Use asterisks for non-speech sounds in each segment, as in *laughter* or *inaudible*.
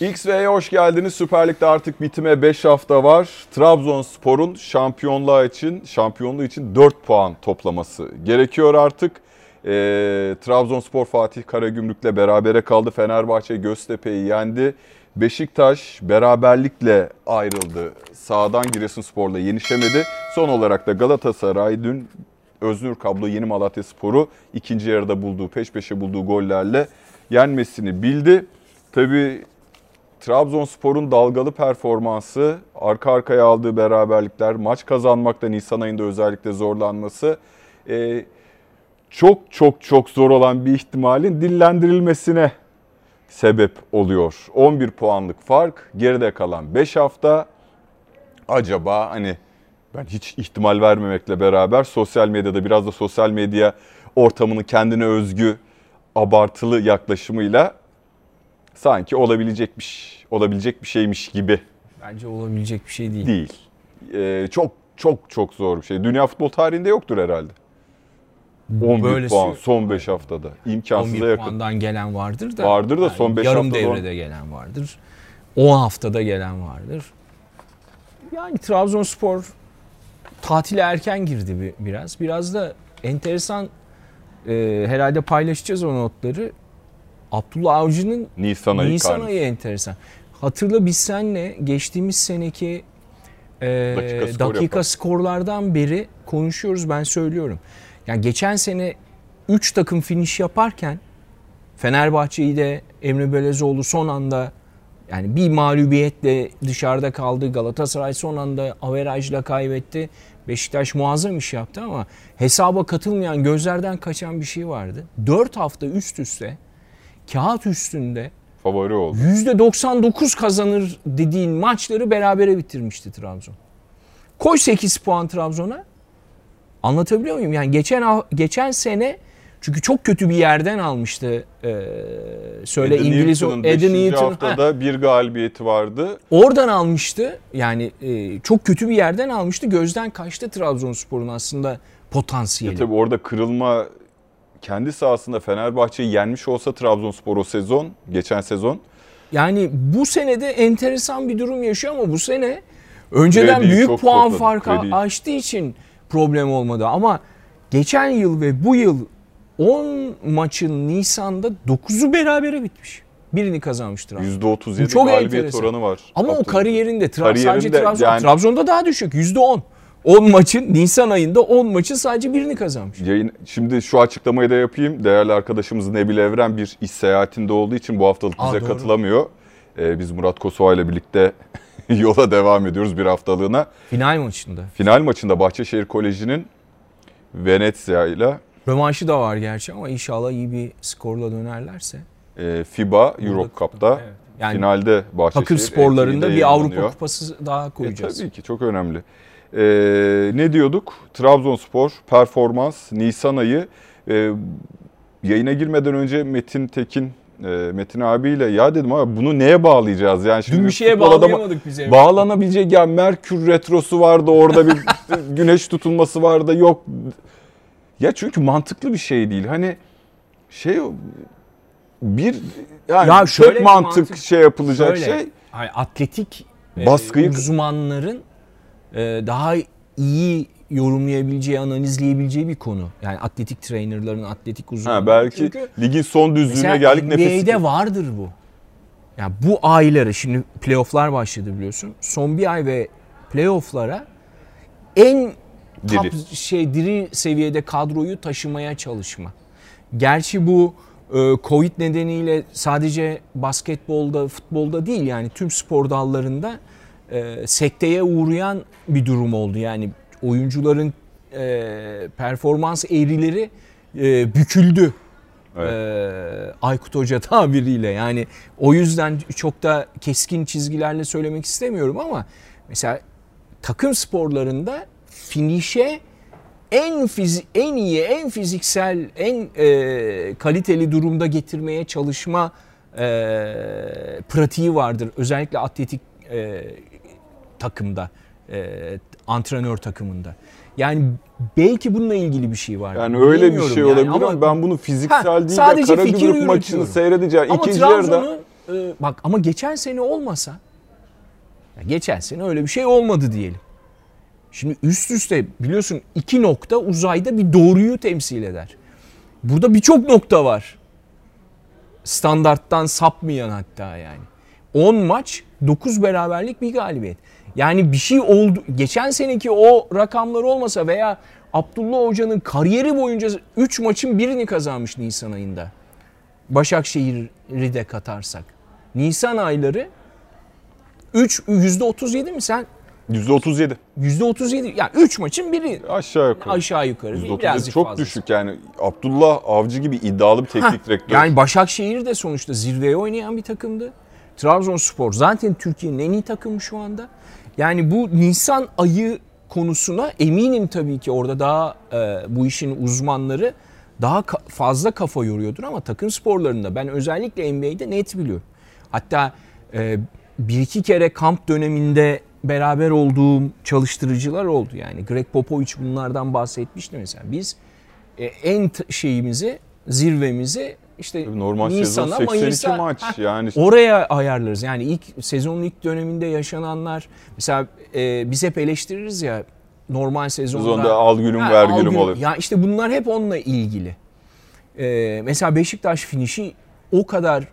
XV'ye hoş geldiniz. Süper Lig'de artık bitime 5 hafta var. Trabzonspor'un şampiyonluğu için şampiyonluğu için 4 puan toplaması gerekiyor artık. Ee, Trabzonspor Fatih Karagümrük'le berabere kaldı. Fenerbahçe Göztepe'yi yendi. Beşiktaş beraberlikle ayrıldı. Sağdan Giresunspor'la yenişemedi. Son olarak da Galatasaray dün Öznur Kablo Yeni Malatya Sporu ikinci yarıda bulduğu, peş peşe bulduğu gollerle yenmesini bildi. Tabii Trabzonspor'un dalgalı performansı, arka arkaya aldığı beraberlikler, maç kazanmakta Nisan ayında özellikle zorlanması e, çok çok çok zor olan bir ihtimalin dillendirilmesine sebep oluyor. 11 puanlık fark, geride kalan 5 hafta. Acaba hani ben hiç ihtimal vermemekle beraber sosyal medyada biraz da sosyal medya ortamının kendine özgü abartılı yaklaşımıyla sanki olabilecekmiş, olabilecek bir şeymiş gibi Bence olabilecek bir şey değil. değil. Ee, çok çok çok zor bir şey. Dünya futbol tarihinde yoktur herhalde. 11 Böylesi- puan son 5 haftada. İmkansıza 11 yakın. puandan gelen vardır da. Vardır da son beş Yarım haftada on- devrede gelen vardır. 10 haftada gelen vardır. Yani Trabzonspor tatile erken girdi bir- biraz. Biraz da enteresan e, herhalde paylaşacağız o notları. Abdullah Avcı'nın Nisan ayı Nisan ayı enteresan. Hatırla biz senle geçtiğimiz seneki e, Dakika skor dakika skorlardan beri konuşuyoruz ben söylüyorum. Yani geçen sene 3 takım finish yaparken Fenerbahçe'yi de Emre Belezoğlu son anda yani bir mağlubiyetle dışarıda kaldı. Galatasaray son anda averajla kaybetti. Beşiktaş muazzam iş yaptı ama hesaba katılmayan, gözlerden kaçan bir şey vardı. 4 hafta üst üste kağıt üstünde Favori oldu. %99 kazanır dediğin maçları berabere bitirmişti Trabzon. Koy 8 puan Trabzon'a. Anlatabiliyor muyum? Yani geçen ha- geçen sene çünkü çok kötü bir yerden almıştı. Ee, söyle Eden İngiliz Newton'un Eden Newton. Ha, haftada bir galibiyeti vardı. oradan almıştı. Yani e, çok kötü bir yerden almıştı. Gözden kaçtı Trabzonspor'un aslında potansiyeli. E tabii orada kırılma kendi sahasında Fenerbahçe'yi yenmiş olsa Trabzonspor o sezon, geçen sezon Yani bu senede enteresan bir durum yaşıyor ama bu sene önceden Krediyi büyük puan topladı, farkı krediyi. açtığı için problem olmadı. Ama geçen yıl ve bu yıl 10 maçın Nisan'da 9'u berabere bitmiş. Birini kazanmıştır. abi. %37 Bu çok galibiyet enteresan. oranı var. Ama o Abdülhamit. kariyerinde, Tra- Kariyerinde sadece Trabzon, yani- Trabzon'da daha düşük %10. 10 maçın Nisan ayında 10 maçın sadece birini kazanmış. Yayın, şimdi şu açıklamayı da yapayım. Değerli arkadaşımız Nebil Evren bir iş seyahatinde olduğu için bu haftalık Aa, bize doğru. katılamıyor. Ee, biz Murat Kosova ile birlikte *laughs* yola devam ediyoruz bir haftalığına. Final maçında. Final maçında Bahçeşehir Koleji'nin Venezia ile Rövanşı da var gerçi ama inşallah iyi bir skorla dönerlerse. e, FIBA Europe Cup'ta Evet. Yani finalde Bahçeşehir Takım sporlarında bir Avrupa kupası daha E, koyacağız. tabii ki çok önemli. Ee, ne diyorduk? Trabzonspor performans Nisan ayı e, yayına girmeden önce Metin Tekin e, Metin abiyle ya dedim abi bunu neye bağlayacağız? Yani şimdi Dün bir şeye bağlayamadık bize. bağlanabilecek ya Merkür retrosu vardı orada bir *laughs* güneş tutulması vardı yok. Ya çünkü mantıklı bir şey değil. Hani şey bir yani Ya şöyle mantık, mantık- şey yapılacak Şöyle, şey ay, atletik e, Baskıyı- uzmanların e, daha iyi yorumlayabileceği, analizleyebileceği bir konu. Yani atletik trainerların, atletik uzmanların. Ha, belki Çünkü ligin son düzlüğüne geldik nefes. NBA'de vardır bu. Yani bu ayları şimdi playofflar başladı biliyorsun. Son bir ay ve playofflara en top Diri. şey diri seviyede kadroyu taşımaya çalışma. Gerçi bu e, Covid nedeniyle sadece basketbolda, futbolda değil yani tüm spor dallarında e, sekteye uğrayan bir durum oldu. Yani oyuncuların e, performans eğrileri e, büküldü. Evet. E, Aykut Hoca tabiriyle yani o yüzden çok da keskin çizgilerle söylemek istemiyorum ama mesela takım sporlarında finişe en fizi en iyi, en fiziksel, en e, kaliteli durumda getirmeye çalışma e, pratiği vardır. Özellikle atletik e, takımda, e, antrenör takımında. Yani belki bununla ilgili bir şey var. Yani öyle bir şey yani olabilir ama, ama ben bunu fiziksel Ha, değil de Karagümrük maçını seyredeceğim. Ama İkinci yarıda e, bak ama geçen sene olmasa ya geçen sene öyle bir şey olmadı diyelim. Şimdi üst üste biliyorsun iki nokta uzayda bir doğruyu temsil eder. Burada birçok nokta var. Standarttan sapmayan hatta yani. 10 maç 9 beraberlik bir galibiyet. Yani bir şey oldu. Geçen seneki o rakamlar olmasa veya Abdullah Hoca'nın kariyeri boyunca 3 maçın birini kazanmış Nisan ayında. Başakşehir'i de katarsak. Nisan ayları 3 %37 mi sen? %37. %37 yani 3 maçın biri Aşağı yukarı. aşağı yukarı. %37 birazcık çok fazlası. düşük yani. Abdullah Avcı gibi iddialı bir teknik direktör. Yani Başakşehir de sonuçta zirveye oynayan bir takımdı. Trabzonspor zaten Türkiye'nin en iyi takımı şu anda. Yani bu Nisan ayı konusuna eminim tabii ki orada daha e, bu işin uzmanları daha ka- fazla kafa yoruyordur ama takım sporlarında ben özellikle NBA'de net biliyorum. Hatta e, bir iki kere kamp döneminde beraber olduğum çalıştırıcılar oldu yani. Greg Popovich bunlardan bahsetmişti mesela. Biz e, en t- şeyimizi, zirvemizi işte Normal sezon Nisan'a, 82 Mayıs'a maç yani. oraya ayarlarız. Yani ilk sezonun ilk döneminde yaşananlar mesela e, biz hep eleştiririz ya normal sezonda. Sezonda al gülüm Ha, ver al gülüm olur. Ya işte bunlar hep onunla ilgili. E, mesela Beşiktaş finişi o kadar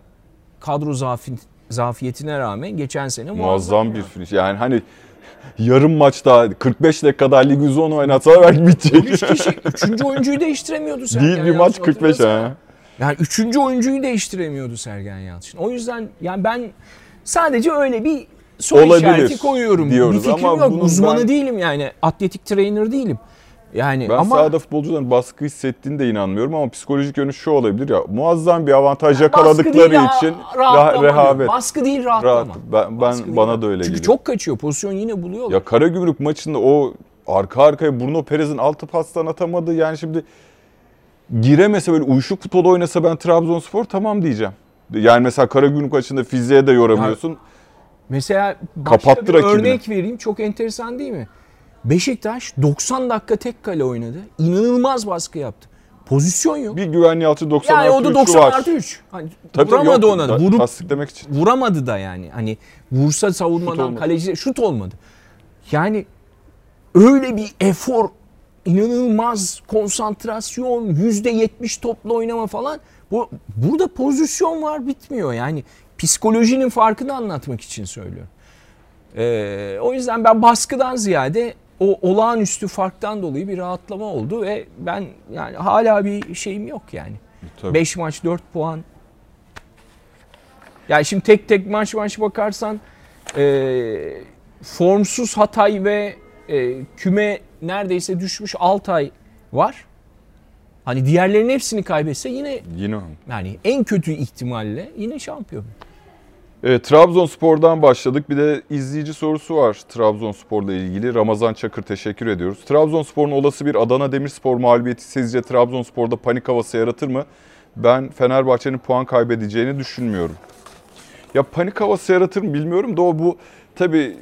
kadro zafi, zafiyetine rağmen geçen sene Muazzam bir yani. finish. Yani hani yarım maçta 45 dakikada Lig 110 oynatsa belki bitecek. 13 kişi 3. oyuncuyu değiştiremiyordu Sergen Değil bir Yalçın, maç 45 hatırlasana. ha. Yani üçüncü oyuncuyu değiştiremiyordu Sergen Yalçın. O yüzden yani ben sadece öyle bir soru Olabilir işareti koyuyorum. diyoruz bir fikrim ama yok. Uzmanı ben- değilim yani. Atletik trainer değilim. Yani Ben ama sahada futbolcuların baskı hissettiğine de inanmıyorum ama psikolojik yönü şu olabilir ya. Muazzam bir avantaj yakaladıkları değil, için rah- rehavet. Baskı değil rahatlama. Rahat. Ben, Baskı ben bana da öyle Çünkü geliyor. çok kaçıyor. Pozisyon yine buluyorlar. Ya Karagümrük maçında o arka arkaya Bruno Perez'in altı pastan atamadığı yani şimdi giremese böyle uyuşuk futbol oynasa ben Trabzonspor tamam diyeceğim. Yani mesela Karagümrük maçında fiziğe de yoramıyorsun. Mesela başka Kapattı bir rakibini. örnek vereyim. Çok enteresan değil mi? Beşiktaş 90 dakika tek kale oynadı. İnanılmaz baskı yaptı. Pozisyon yok. Bir güvenli altı 90 Yani o artı da üçü 90 var. artı 3. Hani Tabii vuramadı yok, ona da. da- Vurup tasdiklemek için. vuramadı da yani. Hani vursa Şut savunmadan olmadı. kaleci şut olmadı. Yani öyle bir efor, inanılmaz konsantrasyon, %70 topla oynama falan. Bu burada pozisyon var bitmiyor. Yani psikolojinin farkını anlatmak için söylüyorum. Ee, o yüzden ben baskıdan ziyade o olağanüstü farktan dolayı bir rahatlama oldu ve ben yani hala bir şeyim yok yani. Tabii. 5 maç 4 puan. Yani şimdi tek tek maç maç bakarsan e, formsuz Hatay ve e, küme neredeyse düşmüş Altay var. Hani diğerlerinin hepsini kaybetse yine Yine yani en kötü ihtimalle yine şampiyon. Evet, Trabzonspor'dan başladık. Bir de izleyici sorusu var Trabzonspor'la ilgili. Ramazan Çakır teşekkür ediyoruz. Trabzonspor'un olası bir Adana Demirspor mağlubiyeti sizce Trabzonspor'da panik havası yaratır mı? Ben Fenerbahçe'nin puan kaybedeceğini düşünmüyorum. Ya panik havası yaratır mı bilmiyorum da o bu tabii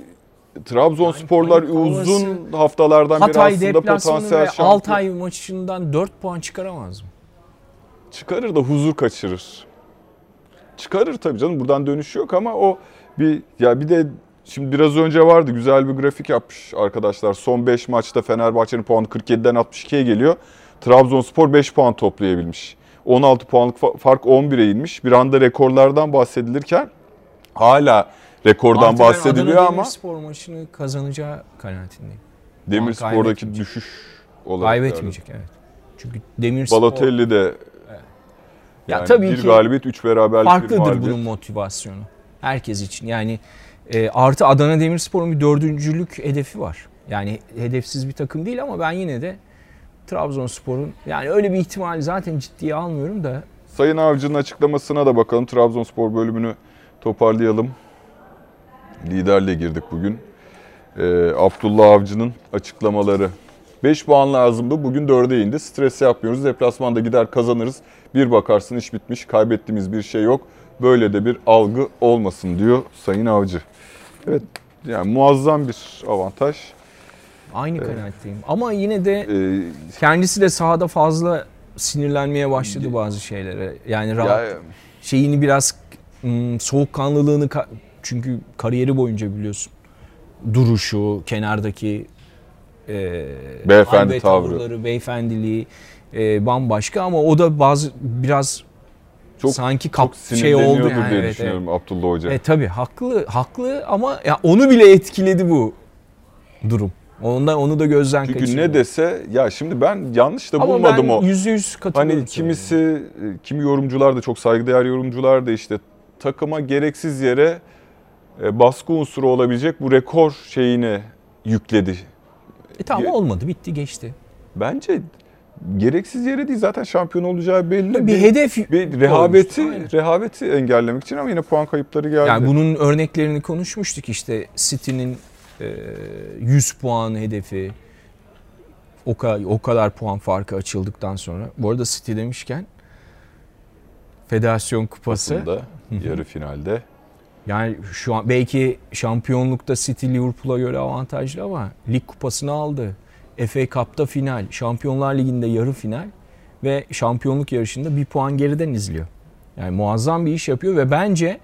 Trabzonsporlar Yani uzun haftalardan beri Hatay aslında deplasmanı potansiyel şampiyon. Altay maçından 4 puan çıkaramaz mı? Çıkarır da huzur kaçırır. Çıkarır tabii canım buradan dönüş yok ama o bir ya bir de şimdi biraz önce vardı güzel bir grafik yapmış arkadaşlar. Son 5 maçta Fenerbahçe'nin puanı 47'den 62'ye geliyor. Trabzonspor 5 puan toplayabilmiş. 16 puanlık fa- fark 11'e inmiş. Bir anda rekorlardan bahsedilirken hala rekordan Artı ben bahsediliyor Adana ama Demirspor maçını kazanacağı kanaatindeyim. Demirspor'daki kaybetmeyecek. düşüş olarak. Kaybetmeyecek evet. Çünkü Demirspor Balotelli de ya yani tabii bir ki galibiyet 3 beraberlik bir farklıdır mağlubiyet. bunun motivasyonu. Herkes için. Yani e, artı Adana Demirspor'un bir dördüncülük hedefi var. Yani hedefsiz bir takım değil ama ben yine de Trabzonspor'un yani öyle bir ihtimali zaten ciddiye almıyorum da Sayın Avcı'nın açıklamasına da bakalım. Trabzonspor bölümünü toparlayalım. Liderle girdik bugün. Ee, Abdullah Avcı'nın açıklamaları. 5 puan lazımdı. Bugün 4'e indi. Stres yapmıyoruz. Deplasmanda gider kazanırız. Bir bakarsın iş bitmiş. Kaybettiğimiz bir şey yok. Böyle de bir algı olmasın diyor Sayın Avcı. Evet yani muazzam bir avantaj. aynı kanaatteyim. Ama yine de Ee, kendisi de sahada fazla sinirlenmeye başladı bazı şeylere. Yani rahat ya, şeyini biraz hmm, soğukkanlılığını ka- çünkü kariyeri boyunca biliyorsun duruşu, kenardaki e, Beyefendi tavrı. tavırları, beyefendiliği e, bambaşka ama o da bazı biraz Çok- sanki Çok kap şey sinirleniyordur oldu yani. diye evet, düşünüyorum Abdullah Hoca. evet. E tabii haklı haklı ama ya onu bile etkiledi bu durum. Ondan onu da gözden Çünkü kaçırdı. ne dese ya şimdi ben yanlış da ama bulmadım ben o. yüzde yüz katılıyorum. Hani kimisi, e, kimi yorumcular da çok saygıdeğer yorumcular da işte takıma gereksiz yere baskı unsuru olabilecek bu rekor şeyini yükledi. E tamam olmadı bitti geçti. Bence gereksiz yere değil zaten şampiyon olacağı belli. Bir hedef bir rehaveti aynen. rehaveti engellemek için ama yine puan kayıpları geldi. Yani bunun örneklerini konuşmuştuk işte City'nin e, 100 puan hedefi o kadar, o kadar puan farkı açıldıktan sonra. Bu arada City demişken Federasyon Kupası Aslında yarı finalde yani şu an belki şampiyonlukta City Liverpool'a göre avantajlı ama lig kupasını aldı. FA Cup'ta final, Şampiyonlar Ligi'nde yarı final ve şampiyonluk yarışında bir puan geriden izliyor. Yani muazzam bir iş yapıyor ve bence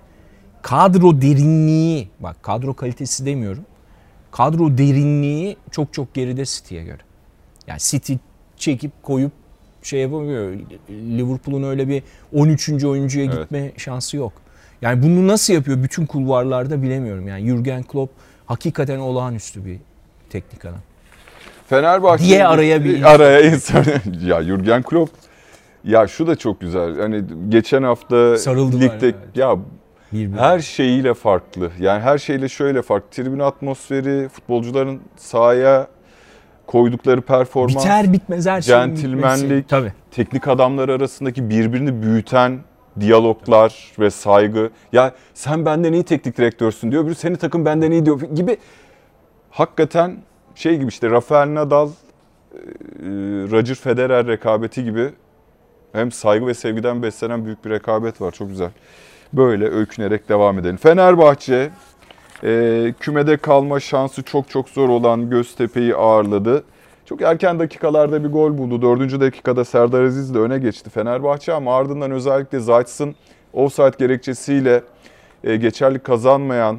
kadro derinliği, bak kadro kalitesi demiyorum. Kadro derinliği çok çok geride City'ye göre. Yani City çekip koyup şey yapamıyor. Liverpool'un öyle bir 13. oyuncuya Evet. gitme şansı yok. Yani bunu nasıl yapıyor bütün kulvarlarda bilemiyorum. Yani Jurgen Klopp hakikaten olağanüstü bir teknik adam. Fenerbahçe Diye araya bir- araya insan *laughs* ya Jurgen Klopp ya şu da çok güzel. Hani geçen hafta Sarıldılar, ligde evet. ya Bir her şeyiyle farklı. Yani her şeyle şöyle farklı. Tribün atmosferi, futbolcuların sahaya koydukları performans, biter bitmez her şeyin centilmenlik, bitmesi. Tabii. teknik adamlar arasındaki birbirini büyüten diyaloglar ve saygı. Ya sen benden iyi teknik direktörsün diyor. Öbürü senin takım benden iyi diyor gibi. Hakikaten şey gibi işte Rafael Nadal, e, Roger Federer rekabeti gibi hem saygı ve sevgiden beslenen büyük bir rekabet var. Çok güzel. Böyle öykünerek devam edelim. Fenerbahçe e, kümede kalma şansı çok çok zor olan Göztepe'yi ağırladı. Çok erken dakikalarda bir gol buldu. Dördüncü dakikada Serdar Aziz de öne geçti Fenerbahçe ama ardından özellikle Zayt'sın offside gerekçesiyle e, geçerli kazanmayan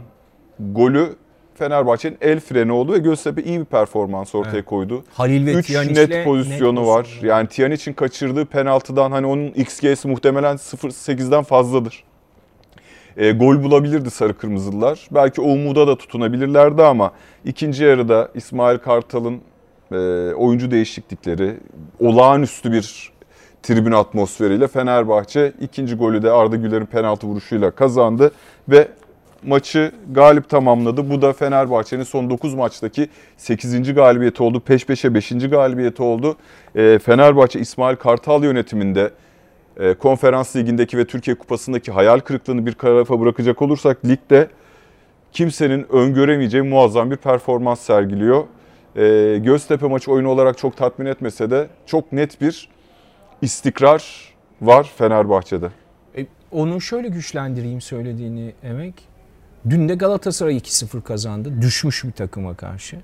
golü Fenerbahçe'nin el freni oldu ve Göztepe iyi bir performans ortaya Evet. koydu. Halil ve 3 Tiyanic'le net pozisyonu net var. pozisyonu. Yani Tiyanic'in kaçırdığı penaltıdan hani onun XG'si muhtemelen 0.8'den fazladır. E, gol bulabilirdi sarı kırmızılılar. Belki o umuda da tutunabilirlerdi ama ikinci yarıda İsmail Kartal'ın e, oyuncu değişiklikleri, olağanüstü bir tribün atmosferiyle Fenerbahçe ikinci golü de Arda Güler'in penaltı vuruşuyla kazandı ve maçı galip tamamladı. Bu da Fenerbahçe'nin son 9 maçtaki 8. galibiyeti oldu. Peş peşe 5. galibiyeti oldu. E, Fenerbahçe İsmail Kartal yönetiminde e, konferans ligindeki ve Türkiye kupasındaki hayal kırıklığını bir tarafa bırakacak olursak ligde kimsenin öngöremeyeceği muazzam bir performans sergiliyor. E, Göztepe maçı oyunu olarak çok tatmin etmese de çok net bir istikrar var Fenerbahçe'de. E, onu şöyle güçlendireyim söylediğini Emek. Dün de Galatasaray 2-0 kazandı. Düşmüş bir takıma karşı.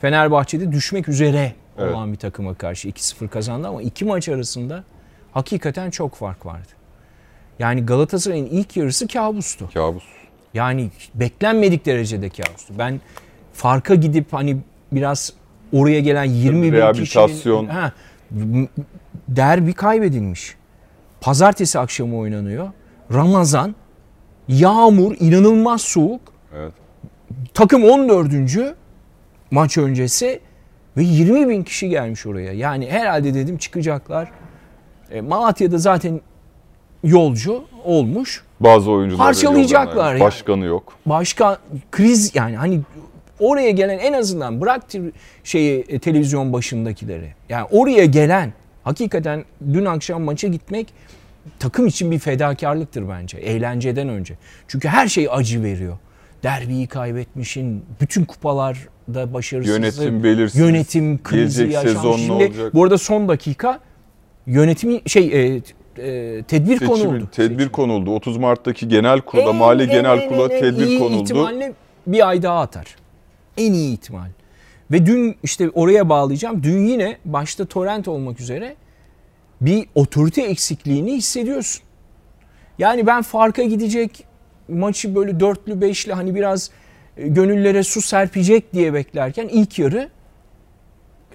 Fenerbahçe'de düşmek üzere Evet. olan bir takıma karşı 2-0 kazandı ama iki maç arasında hakikaten çok fark vardı. Yani Galatasaray'ın ilk yarısı kabustu. Kabus. Yani beklenmedik derecede kabustu. Ben farka gidip hani biraz oraya gelen 20 bin Rehabilitasyon. kişinin... Ha, derbi kaybedilmiş. Pazartesi akşamı oynanıyor. Ramazan, yağmur, inanılmaz soğuk. Evet. Takım 14. maç öncesi ve 20 bin kişi gelmiş oraya. Yani herhalde dedim çıkacaklar. E, Malatya'da zaten yolcu olmuş. Bazı oyuncular Parçalayacaklar yani. Başkanı yok. başka kriz yani hani oraya gelen en azından bırak şeyi e, televizyon başındakileri. Yani oraya gelen hakikaten dün akşam maça gitmek takım için bir fedakarlıktır bence eğlenceden önce. Çünkü her şey acı veriyor. Derbiyi kaybetmişin, bütün kupalarda başarısızlık, Yönetim belirsiz. yönetim krizi yaşanmış. Şimdi olacak? bu arada son dakika yönetimi şey e, e, tedbir Seçimi- konuldu. Tedbir Seçim. konuldu. 30 Mart'taki genel kurula, En- mali en- genel en- kurula en- en tedbir iyi konuldu. ihtimalle bir ay daha atar. En iyi ihtimal. Ve dün işte oraya bağlayacağım. Dün yine başta Torrent olmak üzere bir otorite eksikliğini hissediyorsun. Yani ben farka gidecek maçı böyle dörtlü beşli hani biraz e, gönüllere su serpecek diye beklerken ilk yarı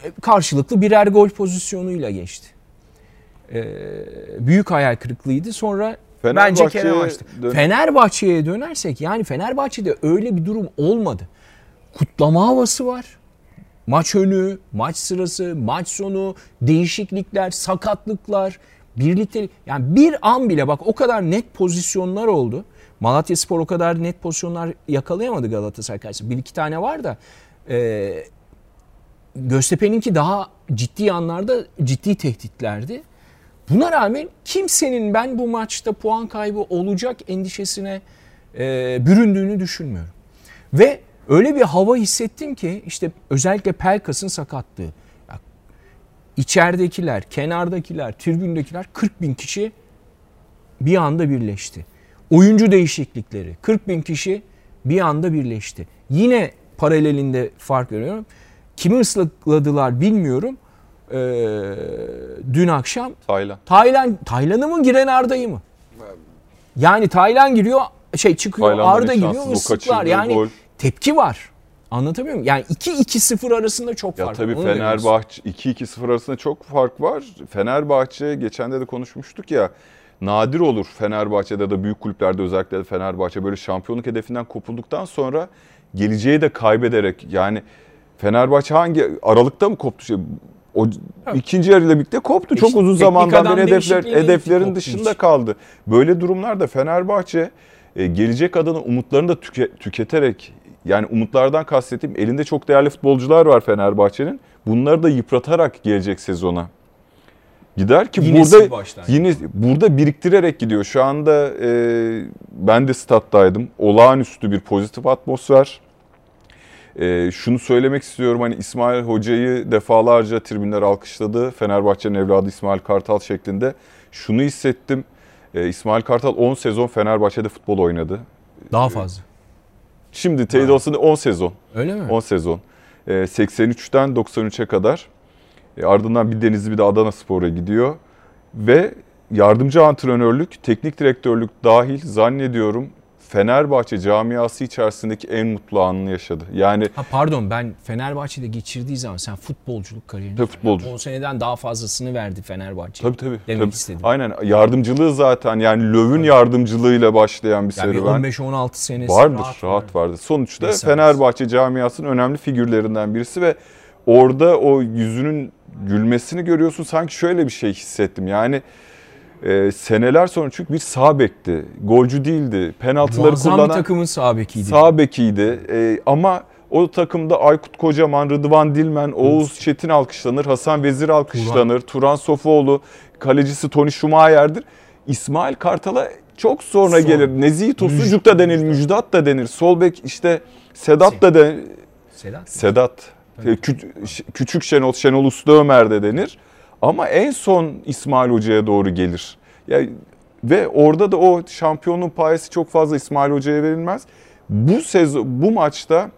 e, karşılıklı birer gol pozisyonuyla geçti. Ee, büyük hayal kırıklığıydı. Sonra bence Kerem açtı. Dön- Fenerbahçe'ye dönersek yani Fenerbahçe'de öyle bir durum olmadı. Kutlama havası var. Maç önü, maç sırası, maç sonu, değişiklikler, sakatlıklar, birlikte yani bir an bile bak o kadar net pozisyonlar oldu. Malatya Spor o kadar net pozisyonlar yakalayamadı Galatasaray karşısında. Bir iki tane var da e, Göztepe'ninki daha ciddi anlarda ciddi tehditlerdi. Buna rağmen kimsenin ben bu maçta puan kaybı olacak endişesine e, büründüğünü düşünmüyorum. Ve öyle bir hava hissettim ki işte özellikle Pelkas'ın sakatlığı. Ya, içeridekiler, kenardakiler, tribündekiler 40 bin kişi bir anda birleşti. Oyuncu değişiklikleri 40 bin kişi bir anda birleşti. Yine paralelinde fark görüyorum. Kimi ıslakladılar bilmiyorum. Ee, dün akşam Taylan. Taylan Taylan'ı mı giren Arda'yı mı? Yani Taylan giriyor şey çıkıyor Tayland'dan Arda giriyor ıslıklar yani gol. Tepki var. Anlatabiliyor muyum? Yani 2-2-0 arasında çok Ya fark tabii var. Demek Fenerbahçe 2-2-0 arasında çok fark var. Fenerbahçe geçen de de konuşmuştuk ya. Nadir olur Fenerbahçe'de de büyük kulüplerde özellikle de Fenerbahçe böyle şampiyonluk hedefinden kopulduktan sonra geleceği de kaybederek yani Fenerbahçe hangi aralıkta mı koptu? Şey, o ikinci yarıyla birlikte koptu. Çok Teknik- uzun zamandan beri hedefler, hedeflerin dışında hiç. kaldı. Böyle durumlarda Fenerbahçe e, gelecek adına umutlarını da tüke- tüketerek yani umutlardan kastettiğim elinde çok değerli futbolcular var Fenerbahçe'nin. Bunları da yıpratarak gelecek sezona gider ki Yine sil burada baştan. yine burada biriktirerek gidiyor. Şu anda e, ben de stat'taydım. Olağanüstü bir pozitif atmosfer. E, şunu söylemek istiyorum hani İsmail Hoca'yı defalarca tribünler alkışladı. Fenerbahçe'nin evladı İsmail Kartal şeklinde. Şunu hissettim. E, İsmail Kartal 10 sezon Fenerbahçe'de futbol oynadı. Daha fazla. Şimdi teyit olsun 10 sezon. Öyle mi? 10 sezon. Ee, 83'ten 93'e kadar. E, ardından bir Denizli bir de Adana Spor'a gidiyor. Ve yardımcı antrenörlük, teknik direktörlük dahil zannediyorum Fenerbahçe camiası içerisindeki en mutlu anını yaşadı. Yani Ha pardon ben Fenerbahçe'de geçirdiği zaman sen futbolculuk kariyerini Tabii futbolcu. 10 seneden daha fazlasını verdi Fenerbahçe. tabii tabii. Demek tabii. istedim. Aynen yardımcılığı zaten yani Löw'ün yardımcılığıyla başlayan bir Yani serüven. 15-16 senesi Vardır, rahat, rahat, var. vardır. Sonuçta Neyse, Fenerbahçe camiasının önemli figürlerinden birisi ve orada o yüzünün gülmesini görüyorsun. Sanki şöyle bir şey hissettim. Yani e, seneler sonra çünkü bir sağ bekti. Golcü değildi. Penaltıları Muazzam bir kullanan takımın sağ bekiydi. sağ bekiydi. E, ama o takımda Aykut Kocaman, Rıdvan Dilmen, Oğuz Çetin alkışlanır, Hasan Vezir alkışlanır, Turan Sofuoğlu, kalecisi Tony Schumacher'dir. İsmail Kartal'a çok sonra Son. gelir. Nezih Tosuncuk da denir, Müjdat da denir. Sol bek işte Sedat da denir. Sedat. Sedat. Evet. Kü- küçük Şenol, Şenol Usta Ömer de denir. Ama en son İsmail Hoca'ya doğru gelir. Ya, ve orada da o şampiyonluğun payesi çok fazla İsmail Hoca'ya verilmez. Bu sezon, bu maçta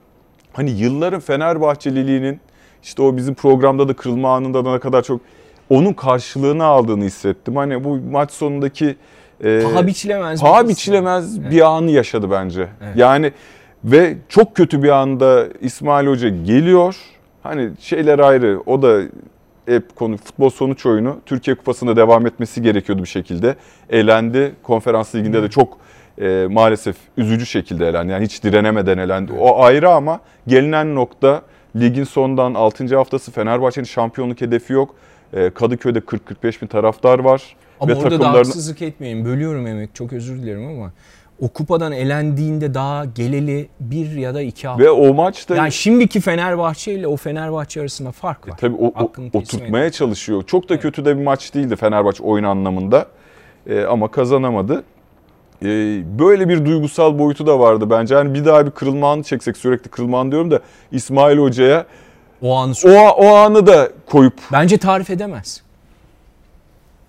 hani yılların Fenerbahçeliliğinin işte o bizim programda da kırılma anında da ne kadar çok onun karşılığını aldığını hissettim. Hani bu maç sonundaki e, Paha biçilemez. paha bir biçilemez Evet. bir anı yaşadı bence. Evet. Yani ve çok kötü bir anda İsmail Hoca geliyor. Hani şeyler ayrı. O da hep konu futbol sonuç oyunu. Türkiye Kupası'nda devam etmesi gerekiyordu bir şekilde. Elendi. Konferans liginde de çok e, maalesef üzücü şekilde elendi. Yani hiç direnemeden elendi. O ayrı ama gelinen nokta ligin sondan 6. haftası Fenerbahçe'nin şampiyonluk hedefi yok. E, Kadıköy'de 40-45 bin taraftar var. Ama Ve orada da takımların- haksızlık etmeyin. Bölüyorum emek. Çok özür dilerim ama o kupadan elendiğinde daha geleli bir ya da iki hafta. Ve o maçta Yani şimdiki Fenerbahçe ile o Fenerbahçe arasında fark var. E, Tabii o, o- teslim oturtmaya çalışıyor. Çok da kötü de bir maç değildi Fenerbahçe oyun anlamında. Ee, ama kazanamadı. Ee, böyle bir duygusal boyutu da vardı bence. Hani bir daha bir kırılma anı çeksek sürekli kırılma anı diyorum da İsmail Hoca'ya O anı o, o anı da koyup Bence tarif edemez.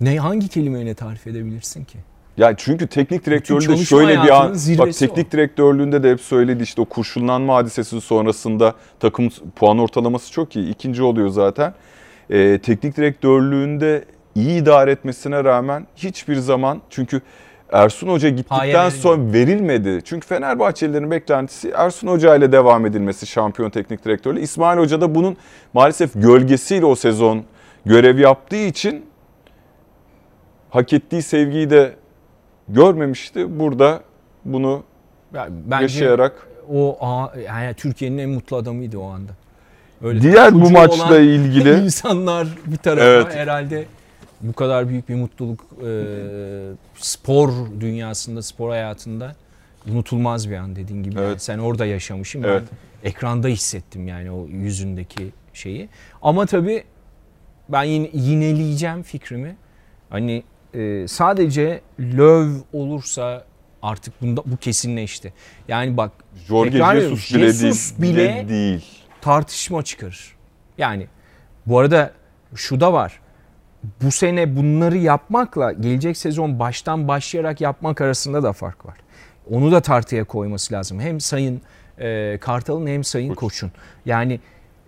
Ne hangi kelimeyle tarif edebilirsin ki? Yani çünkü teknik direktörlüğünde şöyle bir an bak teknik direktörlüğünde de hep söyledi işte o kurşunlanma hadisesi sonrasında takım puan ortalaması çok iyi. ikinci oluyor zaten. Ee, teknik direktörlüğünde iyi idare etmesine rağmen hiçbir zaman çünkü Ersun Hoca gittikten sonra verilmedi. Çünkü Fenerbahçelilerin beklentisi Ersun Hoca ile devam edilmesi şampiyon teknik direktörle. İsmail Hoca da bunun maalesef gölgesiyle o sezon görev yaptığı için hak ettiği sevgiyi de görmemişti. Burada bunu Ya Bence yaşayarak o yani Türkiye'nin en mutlu adamıydı o anda. Öyle diğer bu maçla ilgili *laughs* insanlar bir tarafa Evet. herhalde bu kadar büyük bir mutluluk e, spor dünyasında, spor hayatında unutulmaz bir an dediğin gibi. Evet. Yani sen orada yaşamışsın. Evet. Ben ekranda hissettim yani o yüzündeki şeyi. Ama tabii ben yine yineleyeceğim fikrimi. Hani e, sadece löv olursa artık bunda bu kesinleşti. Yani bak Jorge tekrar Jesus bile, Jesus değil, bile- bile değil. tartışma çıkarır. Yani bu arada şu da var. Bu sene bunları yapmakla gelecek sezon baştan başlayarak yapmak arasında da fark var. Onu da tartıya koyması lazım. Hem Sayın e, Kartal'ın hem Sayın Koç. Koç'un. Yani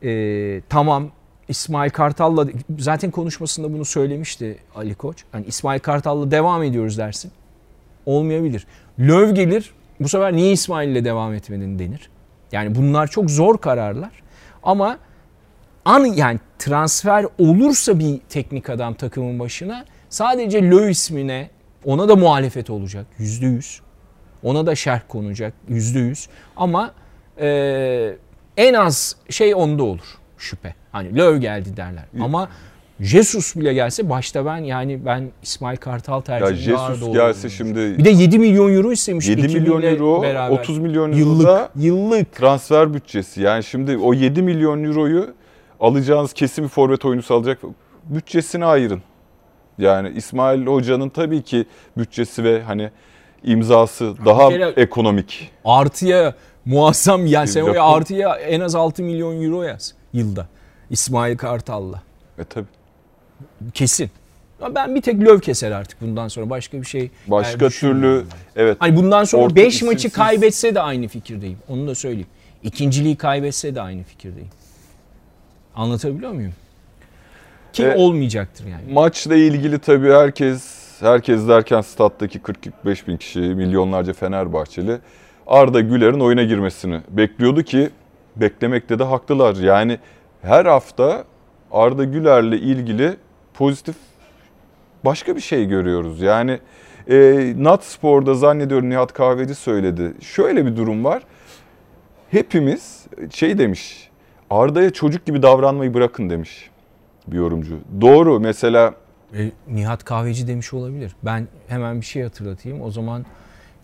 e, tamam İsmail Kartal'la zaten konuşmasında bunu söylemişti Ali Koç. Hani İsmail Kartal'la devam ediyoruz dersin. Olmayabilir. Löv gelir. Bu sefer niye İsmail'le devam etmedin denir. Yani bunlar çok zor kararlar. Ama an yani transfer olursa bir teknik adam takımın başına sadece Löw ismine ona da muhalefet olacak yüzde yüz. Ona da şerh konacak yüzde yüz. Ama e, en az şey onda olur şüphe. Hani Löw geldi derler. Ama Jesus bile gelse başta ben yani ben İsmail Kartal Ya tercihini daha Jesus gelse şimdi Bir de 7 milyon euro istemiş. 7 ekibiyle milyon euro, beraber. 30 milyon euro Yıllık, da yıllık. transfer bütçesi. Yani şimdi o 7 milyon euroyu alacağınız kesin bir forvet oyuncusu alacak. Bütçesini ayırın. Yani İsmail Hoca'nın tabii ki bütçesi ve hani imzası daha kere- ekonomik. Artıya muazzam yani sen oraya artıya en az 6 milyon euro yaz yılda. İsmail Kartal'la. E tabii. Kesin. Ama ben bir tek löv keser artık bundan sonra. Başka bir şey Başka yani türlü evet Hani bundan sonra Orta 5 maçı kaybetse de aynı fikirdeyim. Onu da söyleyeyim. İkinciliği kaybetse de aynı fikirdeyim. Anlatabiliyor muyum? Ki Evet. olmayacaktır yani. Maçla ilgili tabii herkes, herkes derken stat'taki 40-45 bin kişi, milyonlarca Fenerbahçeli Arda Güler'in oyuna girmesini bekliyordu ki beklemekte de haklılar. Yani her hafta Arda Güler'le ilgili pozitif başka bir şey görüyoruz. Yani e, Nat Spor'da zannediyorum Nihat Kahveci söyledi. Şöyle bir durum var. Hepimiz şey demiş, Arda'ya çocuk gibi davranmayı bırakın demiş bir yorumcu. Doğru mesela E, Nihat Kahveci demiş olabilir. Ben hemen bir şey hatırlatayım. O zaman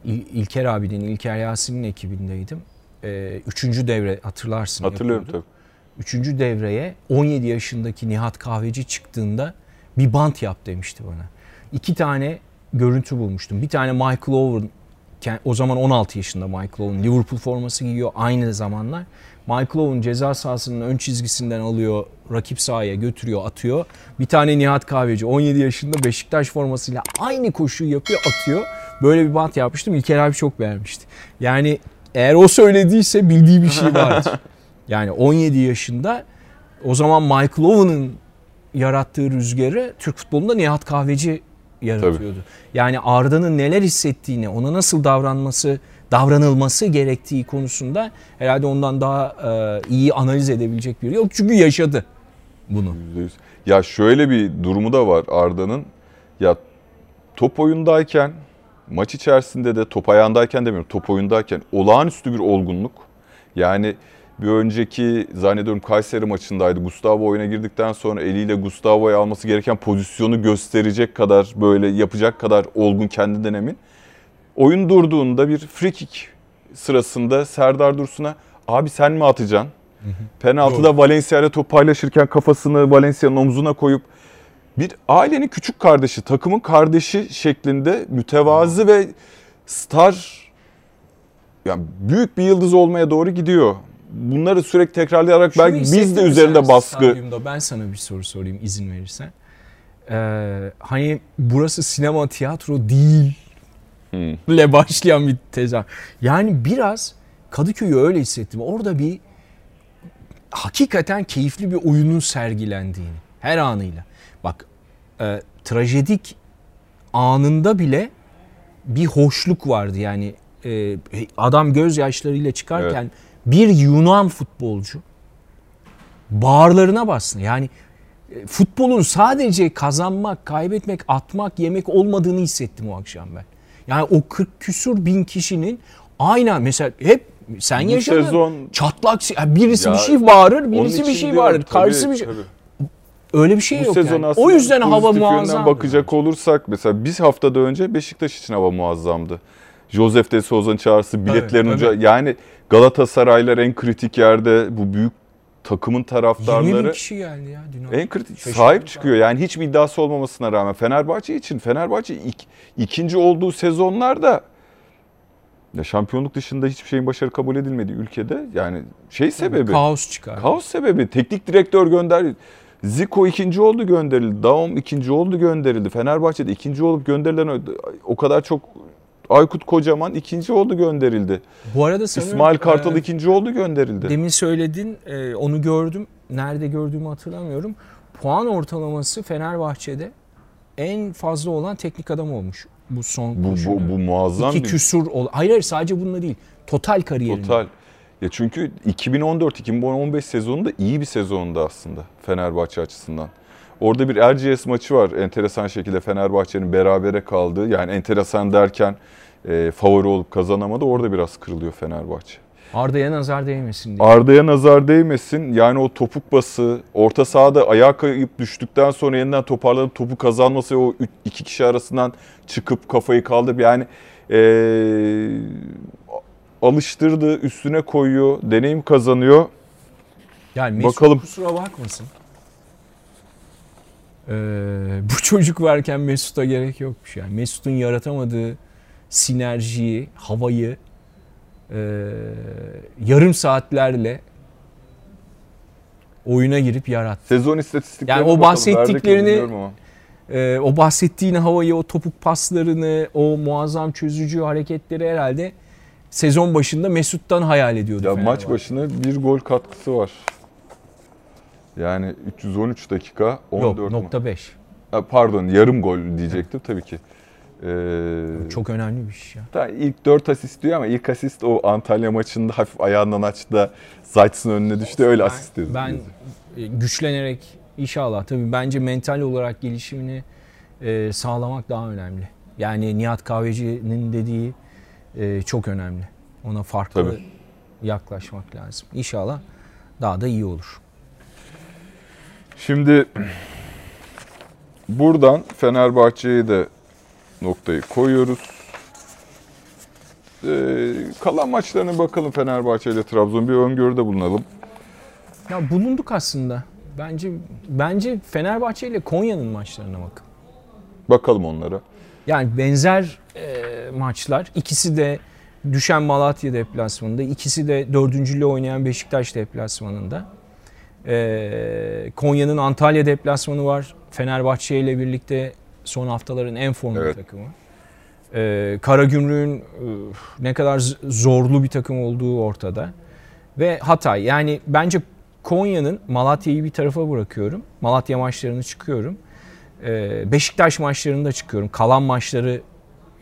İl- İlker abinin, İlker Yasin'in ekibindeydim. E, üçüncü devre hatırlarsın. hatırlıyorum yapıyordu. tabii. Üçüncü devreye 17 yaşındaki Nihat Kahveci çıktığında bir bant yap demişti bana. İki tane görüntü bulmuştum. Bir tane Michael Owen, o zaman 16 yaşında Michael Owen, Liverpool forması giyiyor aynı zamanlar. Michael Owen ceza sahasının ön çizgisinden alıyor, rakip sahaya götürüyor, atıyor. Bir tane Nihat Kahveci 17 yaşında Beşiktaş formasıyla aynı koşuyu yapıyor, atıyor. Böyle bir bant yapmıştım. İlker abi çok beğenmişti. Yani eğer o söylediyse bildiği bir şey vardır. *laughs* Yani 17 yaşında o zaman Michael Owen'ın yarattığı rüzgarı Türk futbolunda Nihat Kahveci yaratıyordu. Yani Arda'nın neler hissettiğini, ona nasıl davranması, davranılması gerektiği konusunda herhalde ondan daha e, iyi analiz edebilecek biri yok. Çünkü yaşadı bunu. %100. Ya şöyle bir durumu da var Arda'nın. Ya top oyundayken, maç içerisinde de top ayağındayken demiyorum, top oyundayken olağanüstü bir olgunluk. Yani bir önceki zannediyorum Kayseri maçındaydı. Gustavo oyuna girdikten sonra eliyle Gustavo'ya alması gereken pozisyonu gösterecek kadar böyle yapacak kadar olgun kendinden emin. Oyun durduğunda bir free kick sırasında Serdar Dursun'a abi sen mi atacaksın? Penaltıda Valencia ile top paylaşırken kafasını Valencia'nın omzuna koyup bir ailenin küçük kardeşi, takımın kardeşi şeklinde mütevazı ve star yani büyük bir yıldız olmaya doğru gidiyor. Bunları sürekli tekrarlayarak Şunu belki biz de üzerinde baskı? Ben sana bir soru sorayım izin verirsen. Ee, hani burası sinema tiyatro değil Hmm. ile başlayan bir tezahür. Yani biraz Kadıköy'ü öyle hissettim. Orada bir hakikaten keyifli bir oyunun sergilendiğini her anıyla. Bak e, trajedik anında bile bir hoşluk vardı yani e, adam gözyaşlarıyla çıkarken bir Yunan futbolcu bağırlarına bastı. Yani e, futbolun sadece kazanmak, kaybetmek, atmak, yemek olmadığını hissettim o akşam ben. Yani o 40 küsur bin kişinin aynen mesela hep sen Bu yaşadın. sezon Çatlak birisi Ya, bir şey bağırır, birisi bir şey bağırır. tabii, Karşısı bir şey. tabii. Öyle bir şey Bu yok sezon yani. O yüzden hava muazzam. bakacak olursak mesela biz haftada önce Beşiktaş için hava muazzamdı. Josef de Souza'nın çağrısı, biletlerin tabii. ucu yani Galatasaraylar en kritik yerde bu büyük takımın 20 bin taraftarları kişi geldi ya dün. en kritik Şaşırdım sahip çıkıyor. Yani hiçbir iddiası olmamasına rağmen Fenerbahçe için Fenerbahçe ilk, ikinci olduğu sezonlarda ya şampiyonluk dışında hiçbir şeyin başarı kabul edilmediği ülkede yani şey sebebi Kaos çıkar. Kaos sebebi. Teknik direktör gönder. Zico ikinci oldu gönderildi. Daum ikinci oldu gönderildi. Fenerbahçe'de ikinci olup gönderilen o kadar çok Aykut Kocaman ikinci oldu gönderildi. Bu arada sanıyorum, İsmail Kartal e, ikinci oldu gönderildi. Demin söyledin, e, onu gördüm. Nerede gördüğümü hatırlamıyorum. Puan ortalaması Fenerbahçe'de en fazla olan teknik adam olmuş bu son bu, bu, bu muazzam İki bir küsur ol. Hayır hayır sadece bununla değil. Total kariyerinde. total. Ya çünkü 2014-2015 sezonu da iyi bir sezondu aslında Fenerbahçe açısından. Orada bir Erciyes maçı var enteresan şekilde Fenerbahçe'nin berabere kaldığı. Yani enteresan derken e, favori olup kazanamadı. Orada biraz kırılıyor Fenerbahçe. Arda'ya nazar değmesin diye. Arda'ya nazar değmesin. Yani o topuk bası, orta sahada ayağa kayıp düştükten sonra yeniden toparlanıp topu kazanması o iki kişi arasından çıkıp kafayı kaldırıp yani eee, alıştırdı, üstüne koyuyor, deneyim kazanıyor. Yani Mesut Bakalım. kusura bakmasın. Ee, *laughs* bu çocuk varken Mesut'a gerek yokmuş yani. Mesut'un yaratamadığı sinerjiyi, havayı e, yarım saatlerle oyuna girip yarattı. Sezon istatistiklerine Yani o bahsettiklerini-. Ee, o bahsettiğin havayı, o topuk paslarını, o muazzam çözücü hareketleri herhalde sezon başında Mesut'tan hayal ediyordu. Ya maç Fenerbahçe. başına bir gol katkısı var. Yani 313 dakika 14 Yok, nokta 5. Ha, Pardon yarım gol diyecektim tabii ki. Ee, Çok önemli bir iş ya. Da ilk 4 asist diyor ama ilk asist o Antalya maçında hafif ayağından açtı da Zayt'sın önüne düştü öyle asist diyoruz. Ben e, güçlenerek inşallah tabii bence mental olarak gelişimini e, sağlamak daha önemli. Yani Nihat Kahveci'nin dediği e, çok önemli. Ona farklı Tabii. yaklaşmak lazım. İnşallah daha da iyi olur. Şimdi buradan Fenerbahçe'ye de noktayı koyuyoruz. Ee, kalan maçlarına bakalım Fenerbahçe ile Trabzon bir öngörüde bulunalım. Ya bulunduk aslında. Bence bence Fenerbahçe ile Konya'nın maçlarına bakın. Bakalım onlara. Yani benzer e, maçlar. İkisi de düşen Malatya deplasmanında. ikisi de dördüncülüğü oynayan Beşiktaş deplasmanında. E, Konya'nın Antalya deplasmanı var. Fenerbahçe ile birlikte son haftaların en formlu Evet. takımı. E, Karagümrük'ün e, ne kadar zorlu bir takım olduğu ortada. Ve Hatay. Yani bence Konya'nın Malatya'yı bir tarafa bırakıyorum. Malatya maçlarını çıkıyorum. Ee, Beşiktaş maçlarında çıkıyorum. Kalan maçları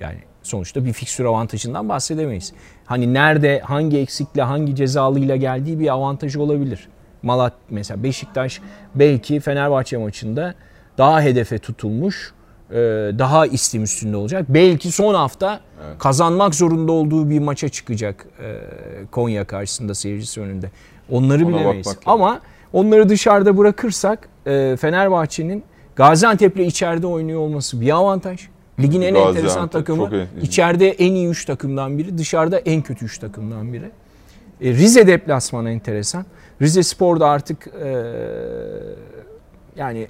yani sonuçta bir fikstür avantajından bahsedemeyiz. Hani nerede hangi eksikle hangi cezalıyla geldiği bir avantajı olabilir. Malat mesela Beşiktaş belki Fenerbahçe maçında daha hedefe tutulmuş, e, daha istim üstünde olacak. Belki son hafta kazanmak zorunda olduğu bir maça çıkacak e, Konya karşısında seyircisi önünde. Onları Ona bilemeyiz. lazım. Ama onları dışarıda bırakırsak e, Fenerbahçe'nin Gaziantep'le içeride oynuyor olması bir avantaj. Ligin en Gaziantep enteresan takımı. İçeride en iyi 3 takımdan biri, dışarıda en kötü 3 takımdan biri. E, Rize deplasmanı enteresan. Rize Spor da artık e, yani